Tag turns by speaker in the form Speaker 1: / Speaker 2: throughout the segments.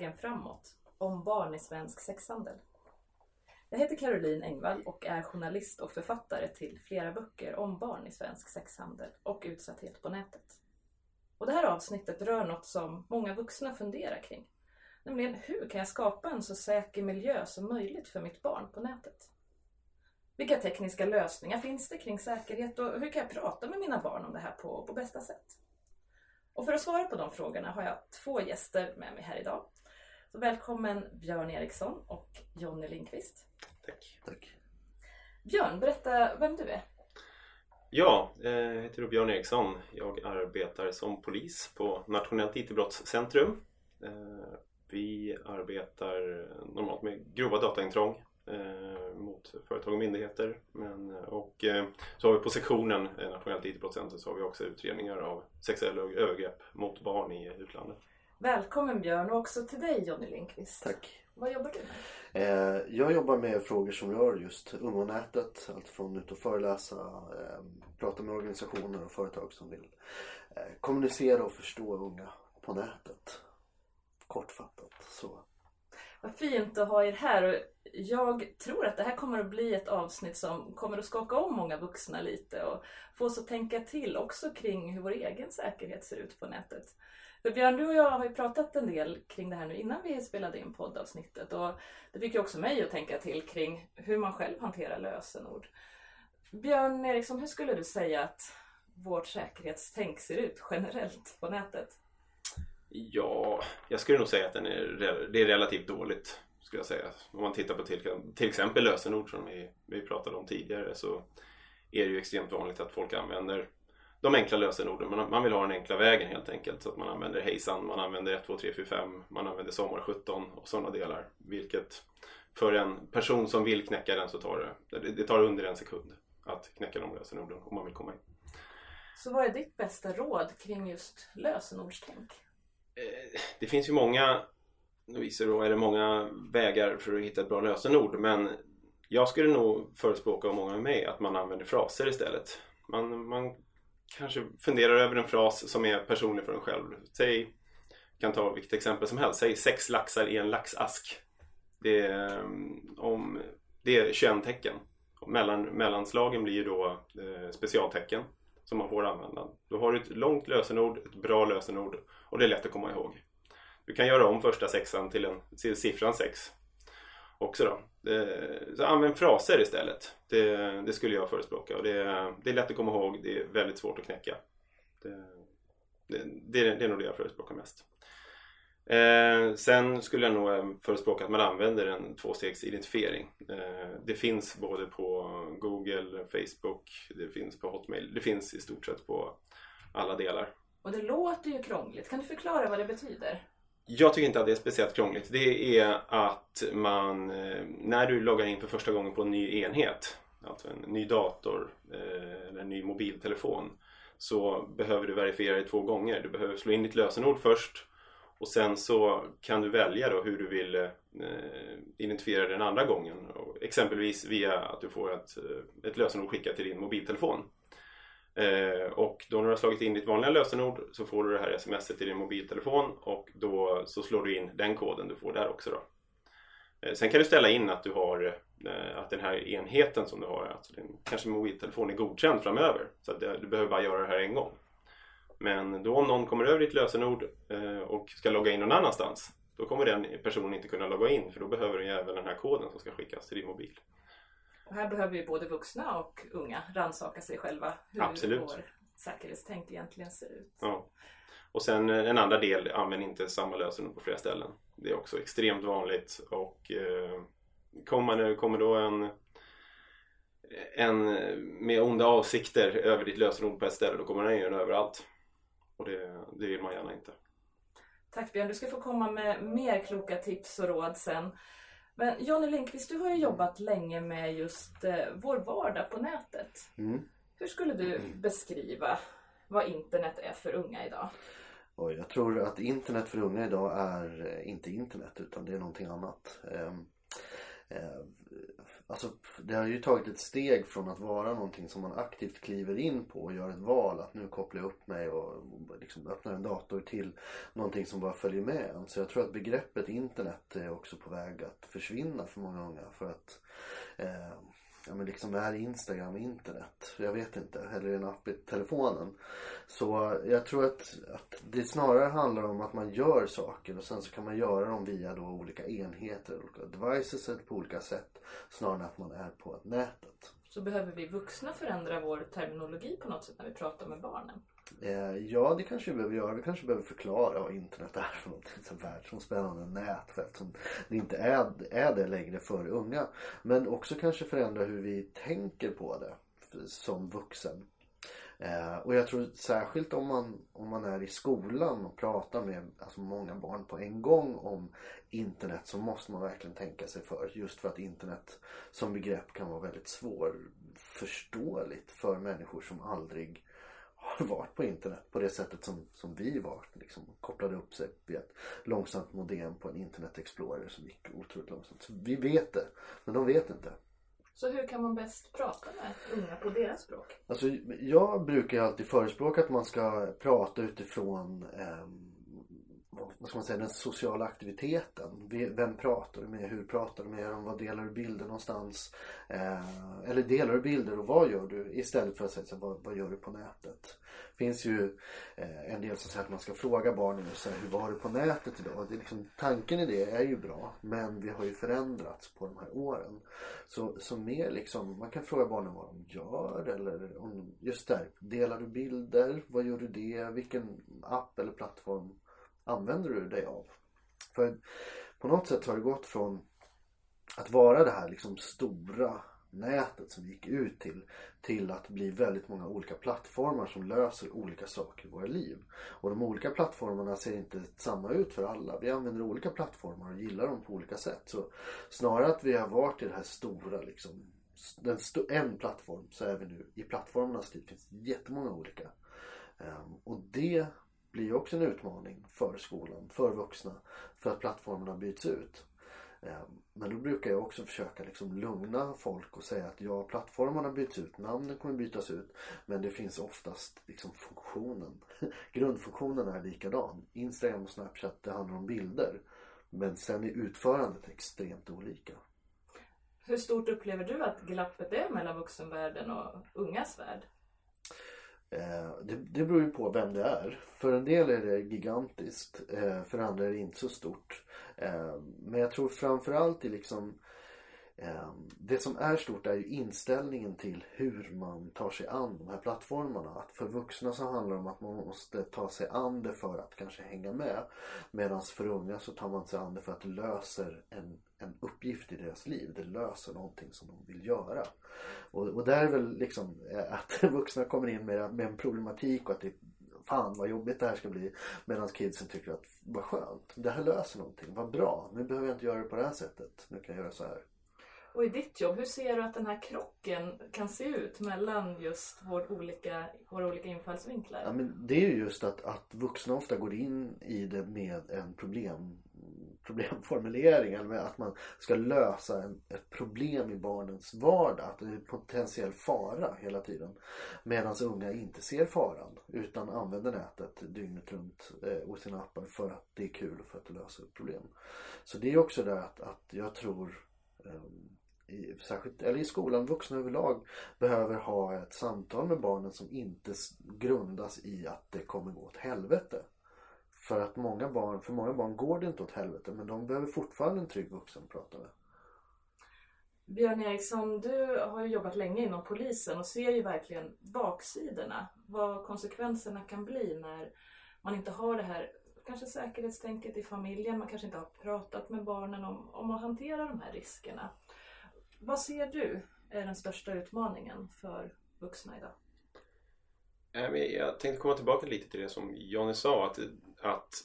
Speaker 1: Vägen framåt om barn i svensk sexhandel. Jag heter Caroline Engvall och är journalist och författare till flera böcker om barn i svensk sexhandel och utsatthet på nätet. Och det här avsnittet rör något som många vuxna funderar kring. Nämligen hur kan jag skapa en så säker miljö som möjligt för mitt barn på nätet? Vilka tekniska lösningar finns det kring säkerhet och hur kan jag prata med mina barn om det här på, på bästa sätt? Och för att svara på de frågorna har jag två gäster med mig här idag. Så välkommen Björn Eriksson och Jonny Lindqvist.
Speaker 2: Tack.
Speaker 3: Tack.
Speaker 1: Björn, berätta vem du är.
Speaker 2: Ja, eh, jag heter Björn Eriksson. Jag arbetar som polis på Nationellt IT-brottscentrum. Eh, vi arbetar normalt med grova dataintrång eh, mot företag och myndigheter. Men, och så har vi på sektionen Nationellt IT-brottscentrum så har vi också utredningar av sexuella övergrepp mot barn i utlandet.
Speaker 1: Välkommen Björn och också till dig Jonny Lindqvist.
Speaker 3: Tack.
Speaker 1: Vad jobbar du med?
Speaker 3: Eh, jag jobbar med frågor som rör just unga och nätet. Allt från ut och föreläsa, eh, prata med organisationer och företag som vill eh, kommunicera och förstå unga på nätet. Kortfattat så.
Speaker 1: Vad fint att ha er här jag tror att det här kommer att bli ett avsnitt som kommer att skaka om många vuxna lite och få oss att tänka till också kring hur vår egen säkerhet ser ut på nätet. För Björn, du och jag har ju pratat en del kring det här nu innan vi spelade in poddavsnittet och det fick ju också mig att tänka till kring hur man själv hanterar lösenord. Björn Eriksson, hur skulle du säga att vårt säkerhetstänk ser ut generellt på nätet?
Speaker 2: Ja, jag skulle nog säga att den är, det är relativt dåligt. Skulle jag säga. Om man tittar på till, till exempel lösenord som vi, vi pratade om tidigare så är det ju extremt vanligt att folk använder de enkla lösenorden. Man, man vill ha den enkla vägen helt enkelt. Så att man använder hejsan, man använder 1, 2, 3, 4, 5, man använder sommar 17 och sådana delar. Vilket för en person som vill knäcka den så tar det, det tar under en sekund att knäcka de lösenorden om man vill komma in.
Speaker 1: Så vad är ditt bästa råd kring just lösenordstänk?
Speaker 2: Eh, det finns ju många då är det många vägar för att hitta ett bra lösenord men jag skulle nog förespråka, och många med mig, att man använder fraser istället. Man, man kanske funderar över en fras som är personlig för en själv. Säg, kan ta vilket exempel som helst. Säg sex laxar i en laxask. Det är, om, det är köntecken. Mellan, mellanslagen blir ju då eh, specialtecken som man får använda. Då har du ett långt lösenord, ett bra lösenord och det är lätt att komma ihåg. Du kan göra om första sexan till, en, till siffran 6 också då. Så använd fraser istället. Det, det, skulle jag förespråka. Och det, det, är lätt att komma ihåg, det är väldigt svårt att knäcka. Det, det, det är nog det jag förespråkar mest. Eh, sen skulle jag nog eh, förespråka att man använder en tvåstegsidentifiering. Eh, det finns både på Google, Facebook, det finns på Hotmail. Det finns i stort sett på alla delar.
Speaker 1: Och det låter ju krångligt. Kan du förklara vad det betyder?
Speaker 2: Jag tycker inte att det är speciellt krångligt. Det är att man, eh, när du loggar in för första gången på en ny enhet, alltså en ny dator eh, eller en ny mobiltelefon, så behöver du verifiera det två gånger. Du behöver slå in ditt lösenord först och sen så kan du välja då hur du vill eh, identifiera den andra gången. Exempelvis via att du får ett, eh, ett lösenord skickat till din mobiltelefon. Eh, och då när du har slagit in ditt vanliga lösenord så får du det här smset i din mobiltelefon och då så slår du in den koden du får där också. Då. Eh, sen kan du ställa in att du har eh, att den här enheten som du har, alltså din kanske mobiltelefon är godkänd framöver. Så att det, du behöver bara göra det här en gång. Men då om någon kommer över ditt lösenord eh, och ska logga in någon annanstans då kommer den personen inte kunna logga in för då behöver den även den här koden som ska skickas till din mobil.
Speaker 1: Här behöver ju både vuxna och unga rannsaka sig själva hur
Speaker 2: Absolut.
Speaker 1: vår säkerhetstänk egentligen ser ut.
Speaker 2: Ja. Och sen eh, en andra del, använd inte samma lösenord på flera ställen. Det är också extremt vanligt och eh, kommer, kommer då en, en med onda avsikter över ditt lösenord på ett ställe då kommer den in överallt. Och det, det vill man gärna inte.
Speaker 1: Tack Björn, du ska få komma med mer kloka tips och råd sen. Men Johnny Lindqvist, du har ju jobbat länge med just eh, vår vardag på nätet.
Speaker 3: Mm.
Speaker 1: Hur skulle du beskriva vad internet är för unga idag?
Speaker 3: Och jag tror att internet för unga idag är eh, inte internet utan det är någonting annat. Eh, eh, Alltså, det har ju tagit ett steg från att vara någonting som man aktivt kliver in på och gör ett val att nu kopplar jag upp mig och liksom öppnar en dator till någonting som bara följer med en. Så jag tror att begreppet internet är också på väg att försvinna för många unga för att eh, ja men liksom är Instagram internet? Jag vet inte. Eller en app i telefonen. Så jag tror att, att det snarare handlar om att man gör saker och sen så kan man göra dem via då olika enheter, olika devices eller på olika sätt. Snarare än att man är på nätet.
Speaker 1: Så behöver vi vuxna förändra vår terminologi på något sätt när vi pratar med barnen?
Speaker 3: Eh, ja, det kanske vi behöver göra. Vi kanske behöver förklara vad internet är för någonting. Som världsomspännande nät. För eftersom det inte är, är det längre för unga. Men också kanske förändra hur vi tänker på det som vuxen. Eh, och jag tror särskilt om man, om man är i skolan och pratar med alltså många barn på en gång om internet så måste man verkligen tänka sig för. Just för att internet som begrepp kan vara väldigt svårförståeligt för människor som aldrig har varit på internet på det sättet som, som vi var. Liksom, kopplade upp sig via ett långsamt modem på en internet explorer som gick otroligt långsamt. Så vi vet det, men de vet inte.
Speaker 1: Så hur kan man bäst prata med unga på deras språk?
Speaker 3: Alltså, jag brukar alltid förespråka att man ska prata utifrån eh, vad ska man säga, den sociala aktiviteten. Vem pratar du med? Hur pratar du med dem? Vad delar du bilder någonstans? Eh, eller delar du bilder och vad gör du? Istället för att säga så här, vad, vad, gör du på nätet? Det finns ju eh, en del som säger att man ska fråga barnen och säga hur var det på nätet idag? Det är liksom, tanken i det är ju bra men vi har ju förändrats på de här åren. Så, så mer liksom, man kan fråga barnen vad de gör eller om, just där, delar du bilder? Vad gör du det? Vilken app eller plattform använder du dig av? För på något sätt har det gått från att vara det här liksom stora nätet som vi gick ut till till att bli väldigt många olika plattformar som löser olika saker i våra liv. Och de olika plattformarna ser inte samma ut för alla. Vi använder olika plattformar och gillar dem på olika sätt. Så snarare att vi har varit i det här stora liksom, den st en plattform så är vi nu i plattformarnas tid. Det finns jättemånga olika. Um, och det blir också en utmaning för skolan, för vuxna. För att plattformarna byts ut. Eh, men då brukar jag också försöka liksom lugna folk och säga att ja, plattformarna byts ut, namnen kommer bytas ut. Men det finns oftast liksom funktionen. Grundfunktionen är likadan. Instagram och Snapchat, det handlar om bilder. Men sen är utförandet extremt olika.
Speaker 1: Hur stort upplever du att glappet är mellan vuxenvärlden och ungas värld?
Speaker 3: Eh, det, det beror ju på vem det är. För en del är det gigantiskt. Eh, för andra är det inte så stort. Eh, men jag tror framförallt i liksom Ehm, det som är stort är ju inställningen till hur man tar sig an de här plattformarna. Att för vuxna så handlar det om att man måste ta sig an det för att kanske hänga med. Medan för unga så tar man sig an det för att det löser en, en uppgift i deras liv. Det löser någonting som de vill göra. Och, och där är väl liksom eh, att vuxna kommer in med, med en problematik och att det Fan vad jobbigt det här ska bli. Medan kidsen tycker att vad skönt. Det här löser någonting. Vad bra. Nu behöver jag inte göra det på det här sättet. Nu kan jag göra så här.
Speaker 1: Och i ditt jobb, hur ser du att den här krocken kan se ut mellan just vår olika, våra olika infallsvinklar?
Speaker 3: Ja, men det är ju just att, att vuxna ofta går in i det med en problem problemformulering eller med att man ska lösa en, ett problem i barnens vardag. Att det är potentiell fara hela tiden. Medan unga inte ser faran utan använder nätet dygnet runt eh, och sina appar för att det är kul och för att det löser problem. Så det är också det att, att jag tror ehm, i, särskilt, eller i skolan, vuxna överlag behöver ha ett samtal med barnen som inte grundas i att det kommer gå åt helvete. För att många barn, för många barn går det inte åt helvete men de behöver fortfarande en trygg vuxen att prata med.
Speaker 1: Björn Eriksson, du har ju jobbat länge inom polisen och ser ju verkligen baksidorna. Vad konsekvenserna kan bli när man inte har det här kanske säkerhetstänket i familjen. Man kanske inte har pratat med barnen om, om att hantera de här riskerna. Vad ser du är den största utmaningen för vuxna idag?
Speaker 2: Eh, jag tänkte komma tillbaka lite till det som Jonny sa. Att, att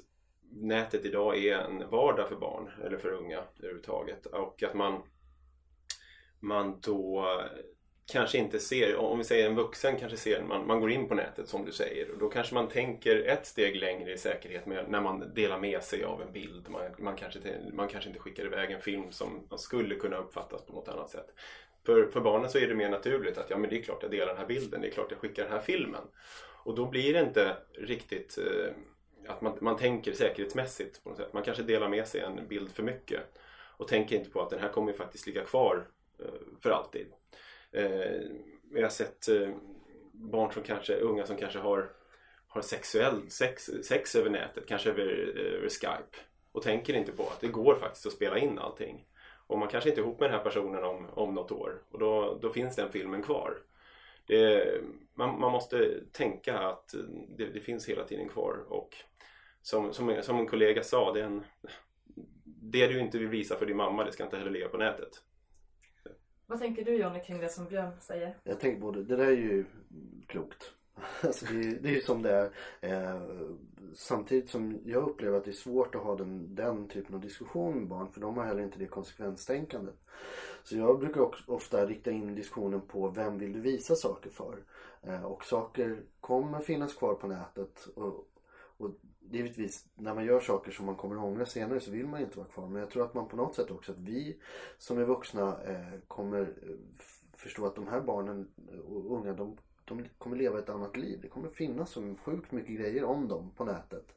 Speaker 2: nätet idag är en vardag för barn eller för unga överhuvudtaget. Och att man, man då kanske inte ser, om vi säger en vuxen kanske ser, man, man går in på nätet som du säger och då kanske man tänker ett steg längre i säkerhet med, när man delar med sig av en bild. Man, man, kanske, man kanske inte skickar iväg en film som skulle kunna uppfattas på något annat sätt. För, för barnen så är det mer naturligt att ja men det är klart jag delar den här bilden, det är klart jag skickar den här filmen. Och då blir det inte riktigt eh, att man, man tänker säkerhetsmässigt på något sätt. Man kanske delar med sig en bild för mycket och tänker inte på att den här kommer faktiskt ligga kvar eh, för alltid. Eh, jag har sett eh, barn som kanske, unga som kanske har, har sexuell, sex, sex över nätet, kanske över, eh, över Skype och tänker inte på att det går faktiskt att spela in allting. Och man kanske inte är ihop med den här personen om, om något år och då, då finns den filmen kvar. Det, man, man, måste tänka att det, det, finns hela tiden kvar och som, som, som en kollega sa, det, en, det du inte vill visa för din mamma, det ska inte heller ligga på nätet.
Speaker 1: Vad tänker du Jonny kring det som Björn säger?
Speaker 3: Jag tänker både, det där är ju klokt. Alltså det, det är ju som det är. Eh, samtidigt som jag upplever att det är svårt att ha den, den typen av diskussion med barn för de har heller inte det konsekvenstänkandet. Så jag brukar också ofta rikta in diskussionen på vem vill du visa saker för? Eh, och saker kommer finnas kvar på nätet och, och givetvis när man gör saker som man kommer ångra senare så vill man inte vara kvar. Men jag tror att man på något sätt också att vi som är vuxna eh, kommer eh, förstå att de här barnen och unga de, de kommer leva ett annat liv. Det kommer finnas så sjukt mycket grejer om dem på nätet.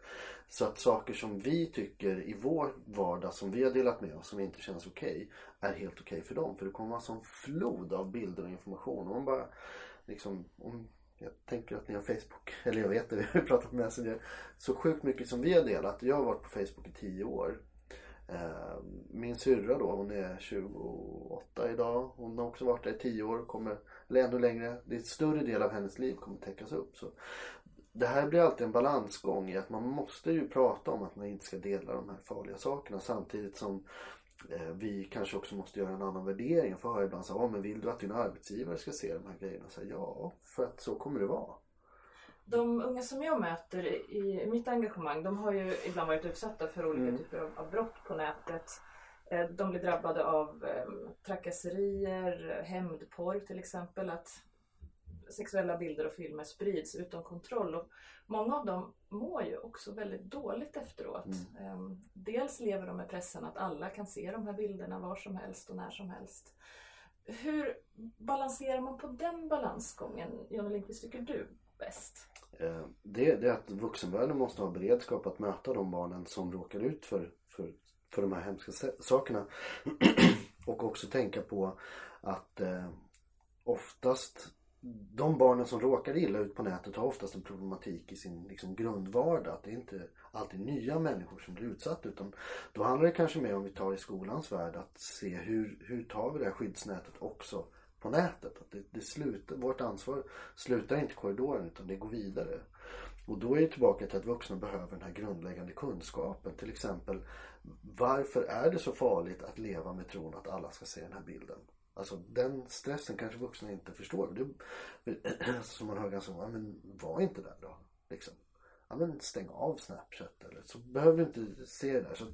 Speaker 3: Så att saker som vi tycker i vår vardag som vi har delat med oss som inte känns okej okay, är helt okej okay för dem. För det kommer vara en sån flod av bilder och information. Om man bara liksom, om jag tänker att ni har Facebook, eller jag vet det, vi har pratat med Messenger. Så sjukt mycket som vi har delat. Jag har varit på Facebook i 10 år. Ehm, min syrra då, hon är 28 idag. Hon har också varit där i 10 år, kommer, eller ännu längre. Det är en större del av hennes liv kommer täckas upp. Så det här blir alltid en balansgång i att man måste ju prata om att man inte ska dela de här farliga sakerna samtidigt som vi kanske också måste göra en annan värdering. Jag får höra ibland så här, men vill du att din arbetsgivare ska se de här grejerna? Så här, ja, för att så kommer det vara.
Speaker 1: De unga som jag möter i mitt engagemang, de har ju ibland varit utsatta för olika mm. typer av brott på nätet. Eh, de blir drabbade av ehm, trakasserier, hämndporr till exempel. Att sexuella bilder och filmer sprids utom kontroll. Och många av dem mår ju också väldigt dåligt efteråt. Mm. Ehm, dels lever de med pressen att alla kan se de här bilderna var som helst och när som helst. Hur balanserar man på den balansgången? Johnny Lindqvist, tycker du bäst?
Speaker 3: Eh, det, det är att vuxenvärlden måste ha beredskap att möta de barnen som råkar ut för, för, för de här hemska sakerna. och också tänka på att eh, oftast de barnen som råkar illa ut på nätet har oftast en problematik i sin liksom, grundvardag. Att det är inte alltid nya människor som blir utsatta utan då handlar det kanske mer om vi tar i skolans värld att se hur, hur tar vi det här skyddsnätet också på nätet. Att det, det slutar, vårt ansvar slutar inte i korridoren utan det går vidare. Och då är det tillbaka till att vuxna behöver den här grundläggande kunskapen. Till exempel varför är det så farligt att leva med tron att alla ska se den här bilden? Alltså den stressen kanske vuxna inte förstår. Det, som man hör ganska många, men var inte där då. Liksom. Ja men stäng av Snapchat eller så behöver du inte se det där. Så,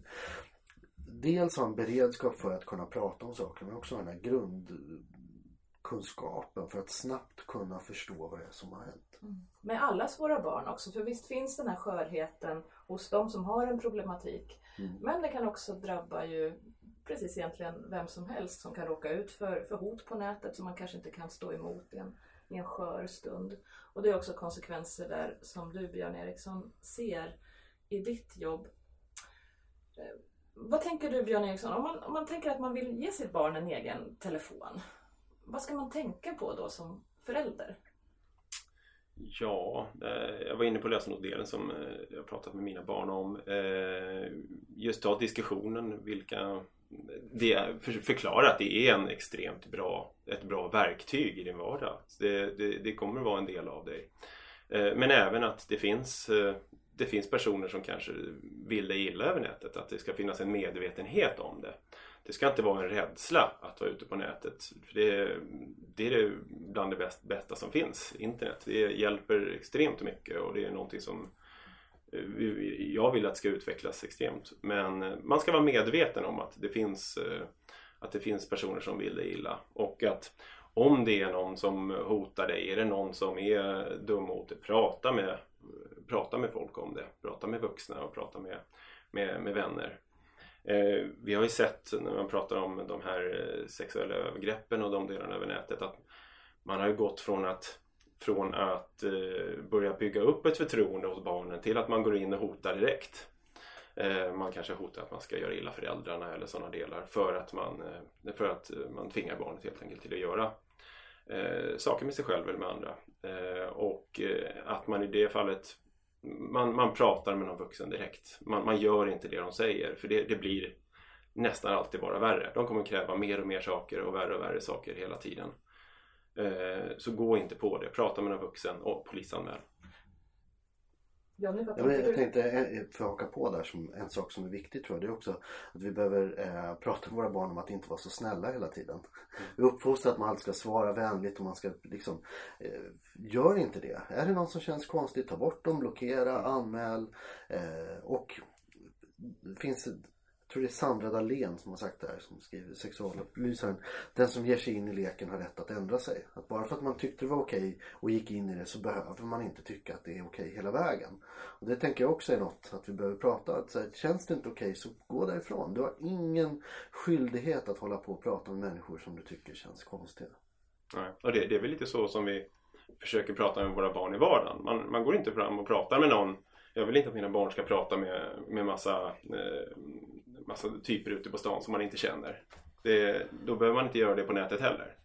Speaker 3: dels ha en beredskap för att kunna prata om saker men också ha den här grundkunskapen för att snabbt kunna förstå vad det är som har hänt.
Speaker 1: Mm. Med allas våra barn också, för visst finns den här skörheten hos de som har en problematik. Mm. Men det kan också drabba ju precis egentligen vem som helst som kan råka ut för, för hot på nätet som man kanske inte kan stå emot i en, i en skör stund. Och det är också konsekvenser där som du Björn Eriksson ser i ditt jobb. Eh, vad tänker du Björn Eriksson, om man, om man tänker att man vill ge sitt barn en egen telefon, vad ska man tänka på då som förälder?
Speaker 2: Ja, eh, jag var inne på lösenordsdelen som eh, jag pratat med mina barn om. Just ta diskussionen, vilka det, förklara att det är en extremt bra, ett bra verktyg i din vardag. Det, det, det kommer att vara en del av dig. Eh, men även att det finns, eh, det finns personer som kanske vill dig illa över nätet. Att det ska finnas en medvetenhet om det. Det ska inte vara en rädsla att vara ute på nätet. För det, det är bland det bästa som finns, internet. Det hjälper extremt mycket och det är någonting som jag vill att det ska utvecklas extremt. Men eh, man ska vara medveten om att det finns eh, Att det finns personer som vill dig illa. Och att om det är någon som hotar dig, är det någon som är dum mot dig, prata med, prata med folk om det. Prata med vuxna och prata med, med, med vänner. Eh, vi har ju sett när man pratar om de här eh, sexuella övergreppen och de delarna över nätet att man har ju gått från att från att eh, börja bygga upp ett förtroende hos barnen till att man går in och hotar direkt. Eh, man kanske hotar att man ska göra illa föräldrarna eller sådana delar för att man, eh, för att eh, man tvingar barnet helt enkelt till att göra eh, saker med sig själv eller med andra. Eh, och eh, att man i det fallet man, man pratar med någon vuxen direkt. Man, man gör inte det de säger för det, det blir nästan alltid bara värre. De kommer kräva mer och mer saker och värre och värre saker hela tiden. Eh, så gå inte på det. Prata med någon vuxen och polisanmäl.
Speaker 1: Johnny,
Speaker 3: Ja, jag tänkte, eh, för att haka på där, som en sak som är viktig tror jag, det är också att vi behöver eh, prata med våra barn om att inte vara så snälla hela tiden. Vi uppfostrar att man alltid ska svara vänligt och man ska liksom, eh, gör inte det. Är det någon som känns konstigt, ta bort dem, blockera, anmäl. Eh, och finns, tror det är Sandra Dahlén som har sagt det här, som skriver sexualupplysaren. Den som ger sig in i leken har rätt att ändra sig. Att bara för att man tyckte det var okej och gick in i det så behöver man inte tycka att det är okej hela vägen. Och det tänker jag också är något att vi behöver prata. Att så här, känns det inte okej så gå därifrån. Du har ingen skyldighet att hålla på och prata med människor som du tycker känns konstiga.
Speaker 2: Nej. Och det, det är väl lite så som vi försöker prata med våra barn i vardagen. Man, man går inte fram och pratar med någon. Jag vill inte att mina barn ska prata med, med massa, eh, massa typer ute på stan som man inte känner. Det, då behöver man inte göra det på nätet heller.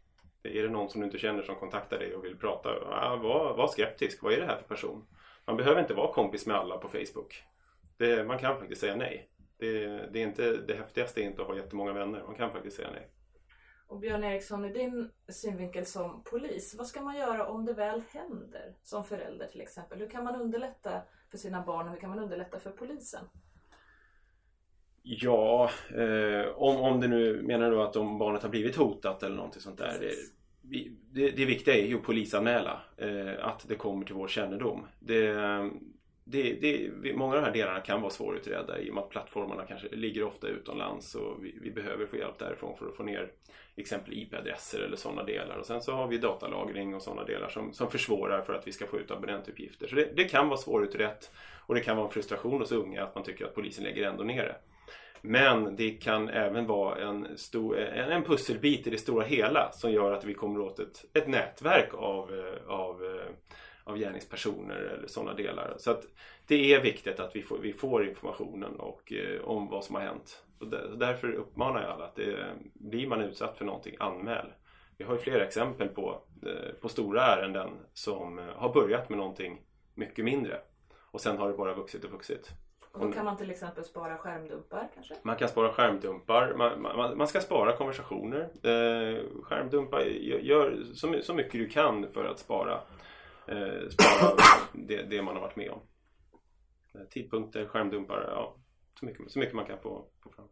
Speaker 2: Är det någon som du inte känner som kontaktar dig och vill prata, ah, var, var skeptisk. Vad är det här för person? Man behöver inte vara kompis med alla på Facebook. Det, man kan faktiskt säga nej. Det, det, är inte, det häftigaste är inte att ha jättemånga vänner. Man kan faktiskt säga nej.
Speaker 1: Och Björn Eriksson, i din synvinkel som polis, vad ska man göra om det väl händer? Som förälder till exempel. Hur kan man underlätta för sina barn och hur kan man underlätta för polisen?
Speaker 2: Ja, eh, om, om det nu menar du att om barnet har blivit hotat eller någonting sånt där. Det, det, det viktiga är ju att polisanmäla eh, att det kommer till vår kännedom. Det, det, det, många av de här delarna kan vara svårutredda i och med att plattformarna kanske ligger ofta utomlands och vi, vi behöver få hjälp därifrån för att få ner exempel IP-adresser eller sådana delar. Och sen så har vi datalagring och sådana delar som, som försvårar för att vi ska få ut abonnentuppgifter. Så det, det kan vara svårutrett och det kan vara en frustration hos unga att man tycker att polisen lägger ändå ner det. Men det kan även vara en, stor, en, en pusselbit i det stora hela som gör att vi kommer åt ett, ett nätverk av, eh, av, eh, av gärningspersoner eller sådana delar. Så att det är viktigt att vi får, vi får informationen och, eh, om vad som har hänt. Och där, därför uppmanar jag alla att det, blir man utsatt för någonting, anmäl. Vi har ju flera exempel på, på stora ärenden som har börjat med någonting mycket mindre. Och sen har det bara vuxit och vuxit.
Speaker 1: Och då kan man till exempel spara skärmdumpar kanske?
Speaker 2: Man kan spara skärmdumpar, man, man, man ska spara konversationer. Eh, skärmdumpar, gör, så, så mycket du kan för att spara, eh, spara det, det man har varit med om. Eh, tidpunkter, skärmdumpar, ja. Så mycket, så mycket man kan få, få fram.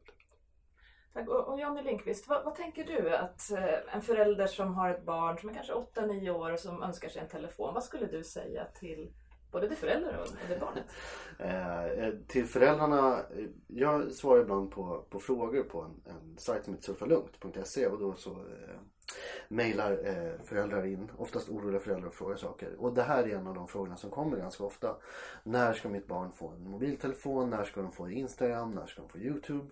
Speaker 1: Tack. Och, och Johnny Lindqvist, vad, vad tänker du att eh, en förälder som har ett barn som är kanske 8-9 år och som önskar sig en telefon, vad skulle du säga till både till föräldrar och till det barnet?
Speaker 3: Eh, eh, till föräldrarna, eh, jag svarar ibland på, på frågor på en, en sajt som heter surfalugnt.se och då så eh, mejlar eh, föräldrar in, oftast oroliga föräldrar och frågar saker. Och det här är en av de frågorna som kommer ganska ofta. När ska mitt barn få en mobiltelefon? När ska de få Instagram? När ska de få Youtube?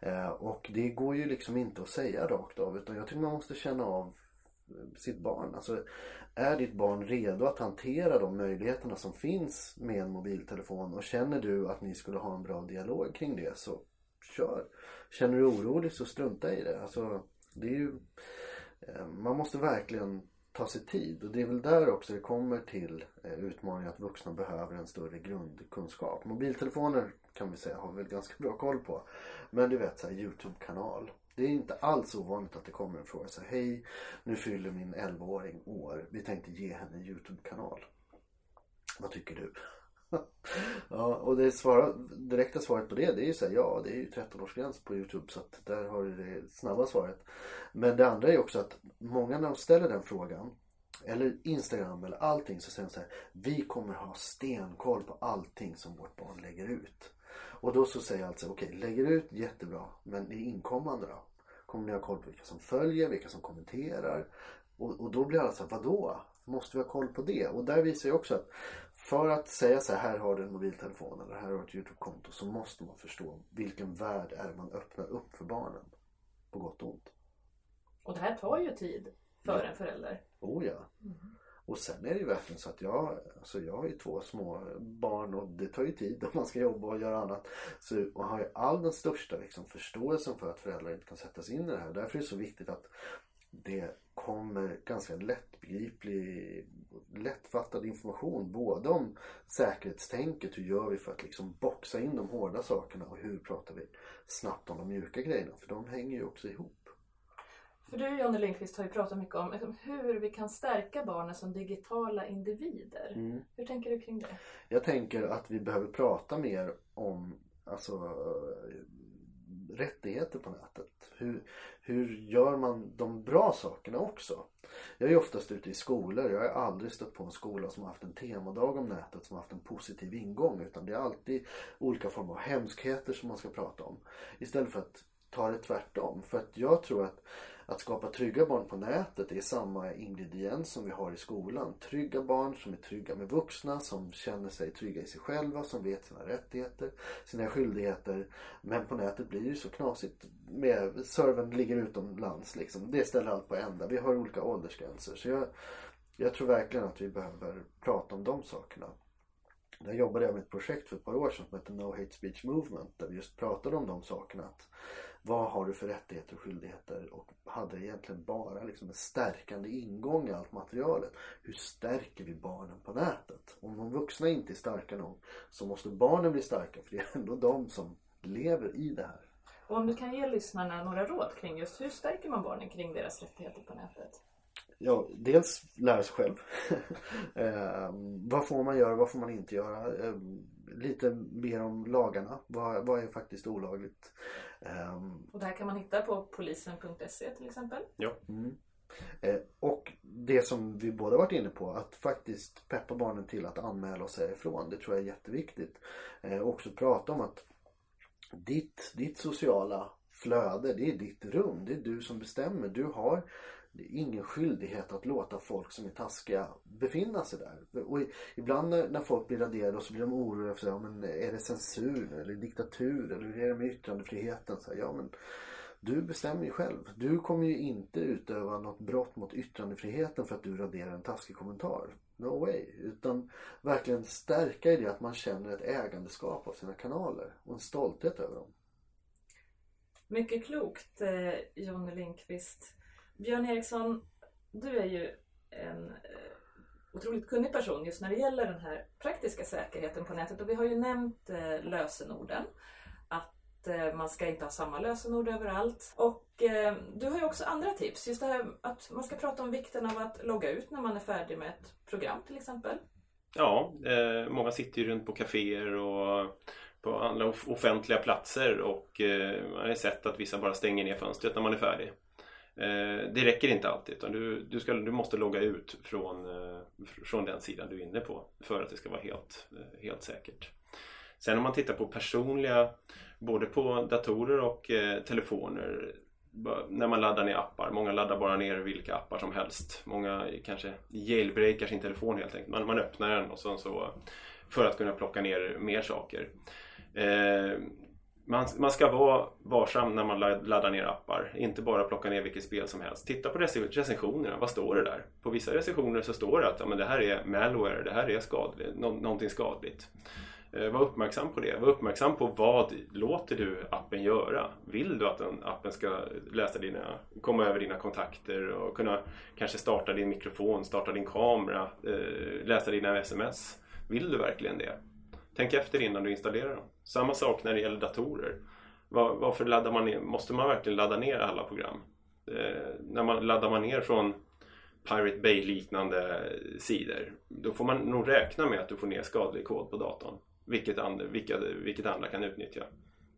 Speaker 3: Eh, och det går ju liksom inte att säga rakt av utan jag tycker man måste känna av eh, sitt barn. Alltså, är ditt barn redo att hantera de möjligheterna som finns med en mobiltelefon och känner du att ni skulle ha en bra dialog kring det så kör. Känner du orolig så strunta i det. Alltså, det är ju, eh, man måste verkligen ta sig tid och det är väl där också det kommer till eh, utmaningen att vuxna behöver en större grundkunskap. Mobiltelefoner kan vi säga har vi väl ganska bra koll på. Men du vet så här Youtube-kanal. Det är inte alls ovanligt att det kommer en fråga så Hej, nu fyller min 11-åring år. Vi tänkte ge henne en Youtube-kanal. Vad tycker du? ja, och det svara, direkta svaret på det, det är ju så här, ja det är ju 13-årsgräns på Youtube så att där har du det snabba svaret. Men det andra är också att många när de ställer den frågan eller Instagram eller allting så säger de så här, vi kommer ha stenkoll på allting som vårt barn lägger ut. Och då så säger jag alltså, okej lägger ut jättebra, men i inkommande då? Kommer ni ha koll på vilka som följer, vilka som kommenterar? Och, och då blir alla så här, vadå? Måste vi ha koll på det? Och där visar jag också att för att säga så här, här har du en mobiltelefon eller här har du ett Youtube-konto så måste man förstå vilken värld är man öppnar upp för barnen. På gott och ont.
Speaker 1: Och det här tar ju tid för en förälder.
Speaker 3: Oh ja. Och sen är det ju verkligen så att jag, alltså jag har ju två små barn och det tar ju tid om man ska jobba och göra annat. Så man har ju all den största liksom, förståelsen för att föräldrar inte kan sätta sig in i det här. Därför är det så viktigt att det kommer ganska lättbegriplig, lättfattad information. Både om säkerhetstänket, hur gör vi för att liksom boxa in de hårda sakerna och hur pratar vi snabbt om de mjuka grejerna. För de hänger ju också ihop.
Speaker 1: För du Jonny Lindqvist har ju pratat mycket om liksom, hur vi kan stärka barnen som digitala individer.
Speaker 3: Mm.
Speaker 1: Hur tänker du kring det?
Speaker 3: Jag tänker att vi behöver prata mer om alltså, rättigheter på nätet. Hur, hur gör man de bra sakerna också? Jag är oftast ute i skolor. Jag har aldrig stött på en skola som har haft en temadag om nätet som har haft en positiv ingång. Utan det är alltid olika former av hemskheter som man ska prata om. Istället för att ta det tvärtom. För att jag tror att att skapa trygga barn på nätet är samma ingrediens som vi har i skolan. Trygga barn som är trygga med vuxna, som känner sig trygga i sig själva, som vet sina rättigheter, sina skyldigheter. Men på nätet blir det ju så knasigt. Med, servern ligger utomlands liksom. Det ställer allt på ända. Vi har olika åldersgränser. Så jag, jag tror verkligen att vi behöver prata om de sakerna. Jag jobbade jag med ett projekt för ett par år sedan som hette No Hate Speech Movement. Där vi just pratade om de sakerna. Att vad har du för rättigheter och skyldigheter? Och hade egentligen bara liksom en stärkande ingång i allt materialet. Hur stärker vi barnen på nätet? Om de vuxna inte är starka nog så måste barnen bli starka för det är ändå de som lever i det här.
Speaker 1: Och om du kan ge lyssnarna några råd kring just hur stärker man barnen kring deras rättigheter på nätet?
Speaker 3: Ja, dels lära sig själv. eh, vad får man göra, vad får man inte göra? Eh, lite mer om lagarna. Vad, vad är faktiskt olagligt? Eh,
Speaker 1: Och det här kan man hitta på polisen.se till exempel.
Speaker 3: mm. eh, och det som vi båda varit inne på, att faktiskt peppa barnen till att anmäla och säga ifrån. Det tror jag är jätteviktigt. Eh, och också prata om att ditt, ditt sociala flöde, det är ditt rum. Det är du som bestämmer. Du har det är ingen skyldighet att låta folk som är taskiga befinna sig där. Och ibland när, folk blir raderade så blir de oroliga för ja, men är det censur eller diktatur eller hur är det med yttrandefriheten? Så här, ja, men du bestämmer ju själv. Du kommer ju inte utöva något brott mot yttrandefriheten för att du raderar en taskig kommentar. No way. Utan verkligen stärka i det att man känner ett ägandeskap av sina kanaler och en stolthet över dem.
Speaker 1: Mycket klokt eh, Jonny Lindqvist. Björn Eriksson, du är ju en eh, otroligt kunnig person just när det gäller den här praktiska säkerheten på nätet. Och vi har ju nämnt eh, lösenorden. Att eh, man ska inte ha samma lösenord överallt. Och du har ju också andra tips. Just det här att man ska prata om vikten av att logga ut när man är färdig med ett program till exempel.
Speaker 2: Ja, eh, många sitter ju runt på kaféer och på andra offentliga platser och eh, man har sett att vissa bara stänger ner fönstret när man är färdig. Eh, det räcker inte alltid utan du, du, ska, du måste logga ut från, eh, från den sidan du är inne på för att det ska vara helt, eh, helt säkert. Sen om man tittar på personliga, både på datorer och eh, telefoner när man laddar ner appar. Många laddar bara ner vilka appar som helst. Många kanske jailbreakar sin telefon helt enkelt. Man, man öppnar den och så för att kunna plocka ner mer saker. Eh, man, man ska vara varsam när man laddar ner appar. Inte bara plocka ner vilket spel som helst. Titta på recensionerna. Vad står det där? På vissa recensioner så står det att ja, men det här är malware, det här är skadligt, nå- någonting skadligt. Eh, var uppmärksam på det. Var uppmärksam på vad låter du appen göra? Vill du att den appen ska läsa dina, komma över dina kontakter och kunna kanske starta din mikrofon, starta din kamera, eh, läsa dina sms? Vill du verkligen det? Tänk efter innan du installerar dem. Samma sak när det gäller datorer. Var, varför laddar man ner? Måste man verkligen ladda ner alla program? Eh, när man laddar man ner från Pirate Bay liknande sidor då får man nog räkna med att du får ner skadlig kod på datorn. Vilket, and, vilka, vilket andra kan utnyttja.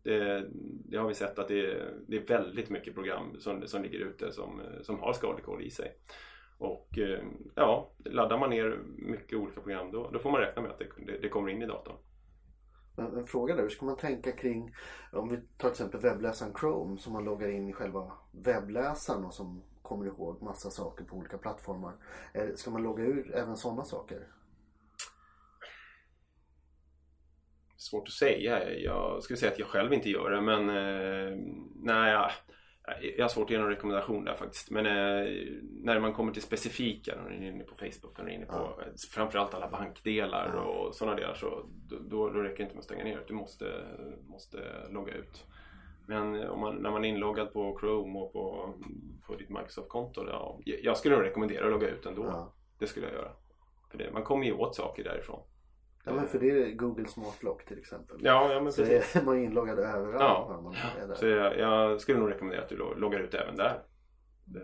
Speaker 2: Det, det har vi sett att det är, det är väldigt mycket program som, som ligger ute som, som har skadlig kod i sig. Och eh, ja, laddar man ner mycket olika program då, då får man räkna med att det, det, det kommer in i datorn.
Speaker 3: En, en fråga där, hur ska man tänka kring om vi tar till exempel webbläsaren Chrome som man loggar in i själva webbläsaren och som kommer ihåg massa saker på olika plattformar. Eh, Ska man logga ur även sådana saker?
Speaker 2: Svårt att säga. Jag skulle säga att jag själv inte gör det men eh, nej, jag, har svårt att ge någon rekommendation där faktiskt. Men eh, när man kommer till specifika, när man är inne på Facebook, när man är inne på
Speaker 3: Ja.
Speaker 2: framförallt alla bankdelar
Speaker 3: Ja.
Speaker 2: och sådana delar så då, då räcker det inte med att stänga ner. Du måste, måste logga ut. Men eh, om man, när man är inloggad på Chrome och på, på ditt Microsoft-konto, ja, jag skulle nog rekommendera att logga ut ändå.
Speaker 3: Ja.
Speaker 2: Det skulle jag göra. För det, man kommer ju åt saker därifrån.
Speaker 3: Ja men för det är Google Smart Lock till exempel.
Speaker 2: Ja, ja men
Speaker 3: Så
Speaker 2: precis.
Speaker 3: är man ju inloggad överallt
Speaker 2: Ja.
Speaker 3: man är där.
Speaker 2: Så jag, jag skulle nog rekommendera att du lo- loggar ut även där. Det,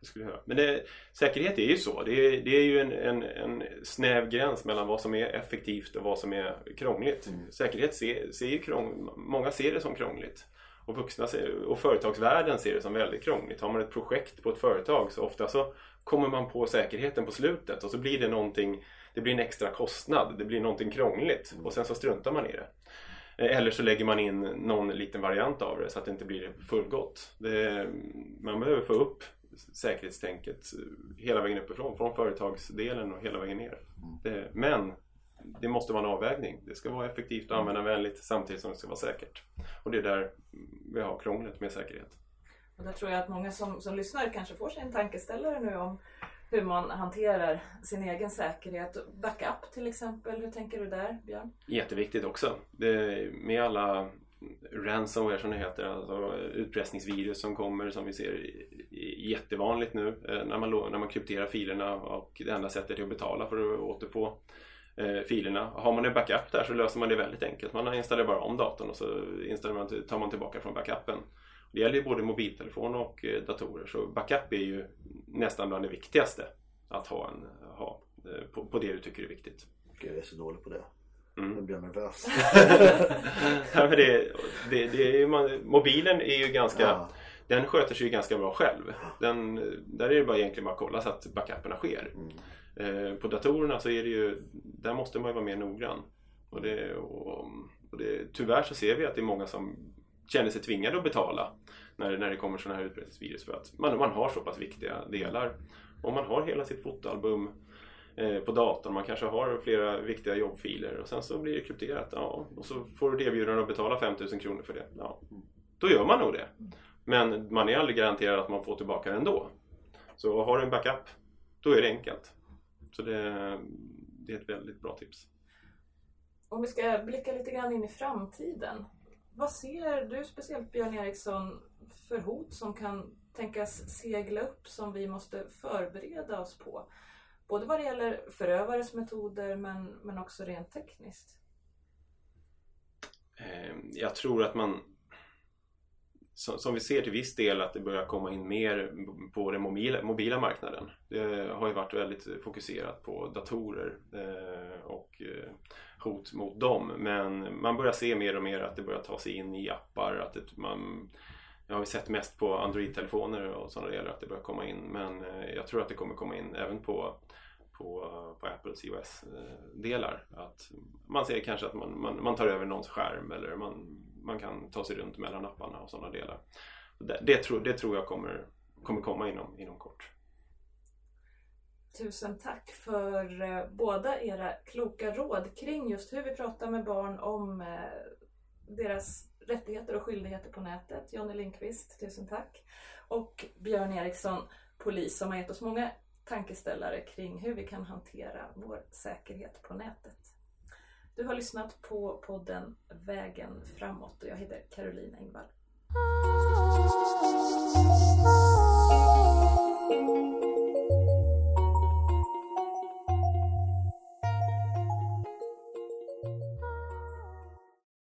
Speaker 2: det skulle jag göra. Men det, säkerhet är ju så. Det är, det är ju en, en, en snäv gräns mellan vad som är effektivt och vad som är krångligt.
Speaker 3: Mm.
Speaker 2: Säkerhet ser, ser ju krång, många ser det som krångligt. Och vuxna ser, och företagsvärlden ser det som väldigt krångligt. Har man ett projekt på ett företag så ofta så kommer man på säkerheten på slutet och så blir det någonting det blir en extra kostnad, det blir någonting krångligt och sen så struntar man i det. Eh, Eller så lägger man in någon liten variant av det så att det inte blir fullgott. Det, man behöver få upp säkerhetstänket eh, hela vägen uppifrån, från företagsdelen och hela vägen ner. Det, men det måste vara en avvägning. Det ska vara effektivt och användarvänligt samtidigt som det ska vara säkert. Och det är där vi har krånglet med säkerhet.
Speaker 1: Och där tror jag att många som, som lyssnar kanske får sig en tankeställare nu om hur man hanterar sin egen säkerhet. Backup till exempel, hur tänker du där Björn?
Speaker 2: Jätteviktigt också. Det, med alla ransomware som det heter, alltså utpressningsvirus som kommer som vi ser är jättevanligt nu eh, när man, när man krypterar filerna och det enda sättet är att betala för att återfå eh, filerna. Har man en backup där så löser man det väldigt enkelt. Man installerar bara om datorn och så installerar man, tar man tillbaka från backupen. Det gäller ju både mobiltelefon och eh, datorer så backup är ju nästan bland det viktigaste att ha, en, ha eh, på, på det du tycker är viktigt.
Speaker 3: Gud, jag är så dålig på det.
Speaker 2: Mm.
Speaker 3: Nu blir jag nervös.
Speaker 2: ja, men det, det, det är man, mobilen är ju ganska,
Speaker 3: Ja.
Speaker 2: den sköter sig ju ganska bra själv. Den, där är det bara egentligen bara att kolla så att backuperna sker.
Speaker 3: Mm.
Speaker 2: Eh, på datorerna så är det ju, där måste man ju vara mer noggrann. Och det, och, och det, tyvärr så ser vi att det är många som känner sig tvingade att betala när, när det kommer sådana här utbredningsvirus för att man, man har så pass viktiga delar. Om man har hela sitt fotoalbum eh, på datorn, man kanske har flera viktiga jobbfiler och sen så blir det krypterat. Ja, och så får du erbjudande att betala 5000 kronor för det. Ja, då gör man nog det. Men man är aldrig garanterad att man får tillbaka det ändå. Så har du en backup, då är det enkelt. Så det, det är ett väldigt bra tips.
Speaker 1: Om vi ska blicka lite grann in i framtiden. Vad ser du speciellt Björn Eriksson för hot som kan tänkas segla upp som vi måste förbereda oss på? Både vad det gäller förövares metoder men, men också rent tekniskt.
Speaker 2: Eh, jag tror att man som, vi ser till viss del att det börjar komma in mer på den mobila, mobila marknaden. Det har ju varit väldigt fokuserat på datorer eh, och eh, hot mot dem. Men man börjar se mer och mer att det börjar ta sig in i appar. Att det, man, jag har ju sett mest på Android-telefoner och sådana delar att det börjar komma in. Men eh, jag tror att det kommer komma in även på på, på Apples iOS-delar. Att man ser kanske att man, man, man tar över någons skärm eller man, man kan ta sig runt mellan apparna och sådana delar. Det, det, tror, det tror jag kommer, kommer komma inom, inom kort.
Speaker 1: Tusen tack för eh, båda era kloka råd kring just hur vi pratar med barn om eh, deras rättigheter och skyldigheter på nätet. Jonny Lindqvist, tusen tack. Och Björn Eriksson, polis, som har gett oss många tankeställare kring hur vi kan hantera vår säkerhet på nätet. Du har lyssnat på podden Vägen framåt och jag heter Caroline Engvall.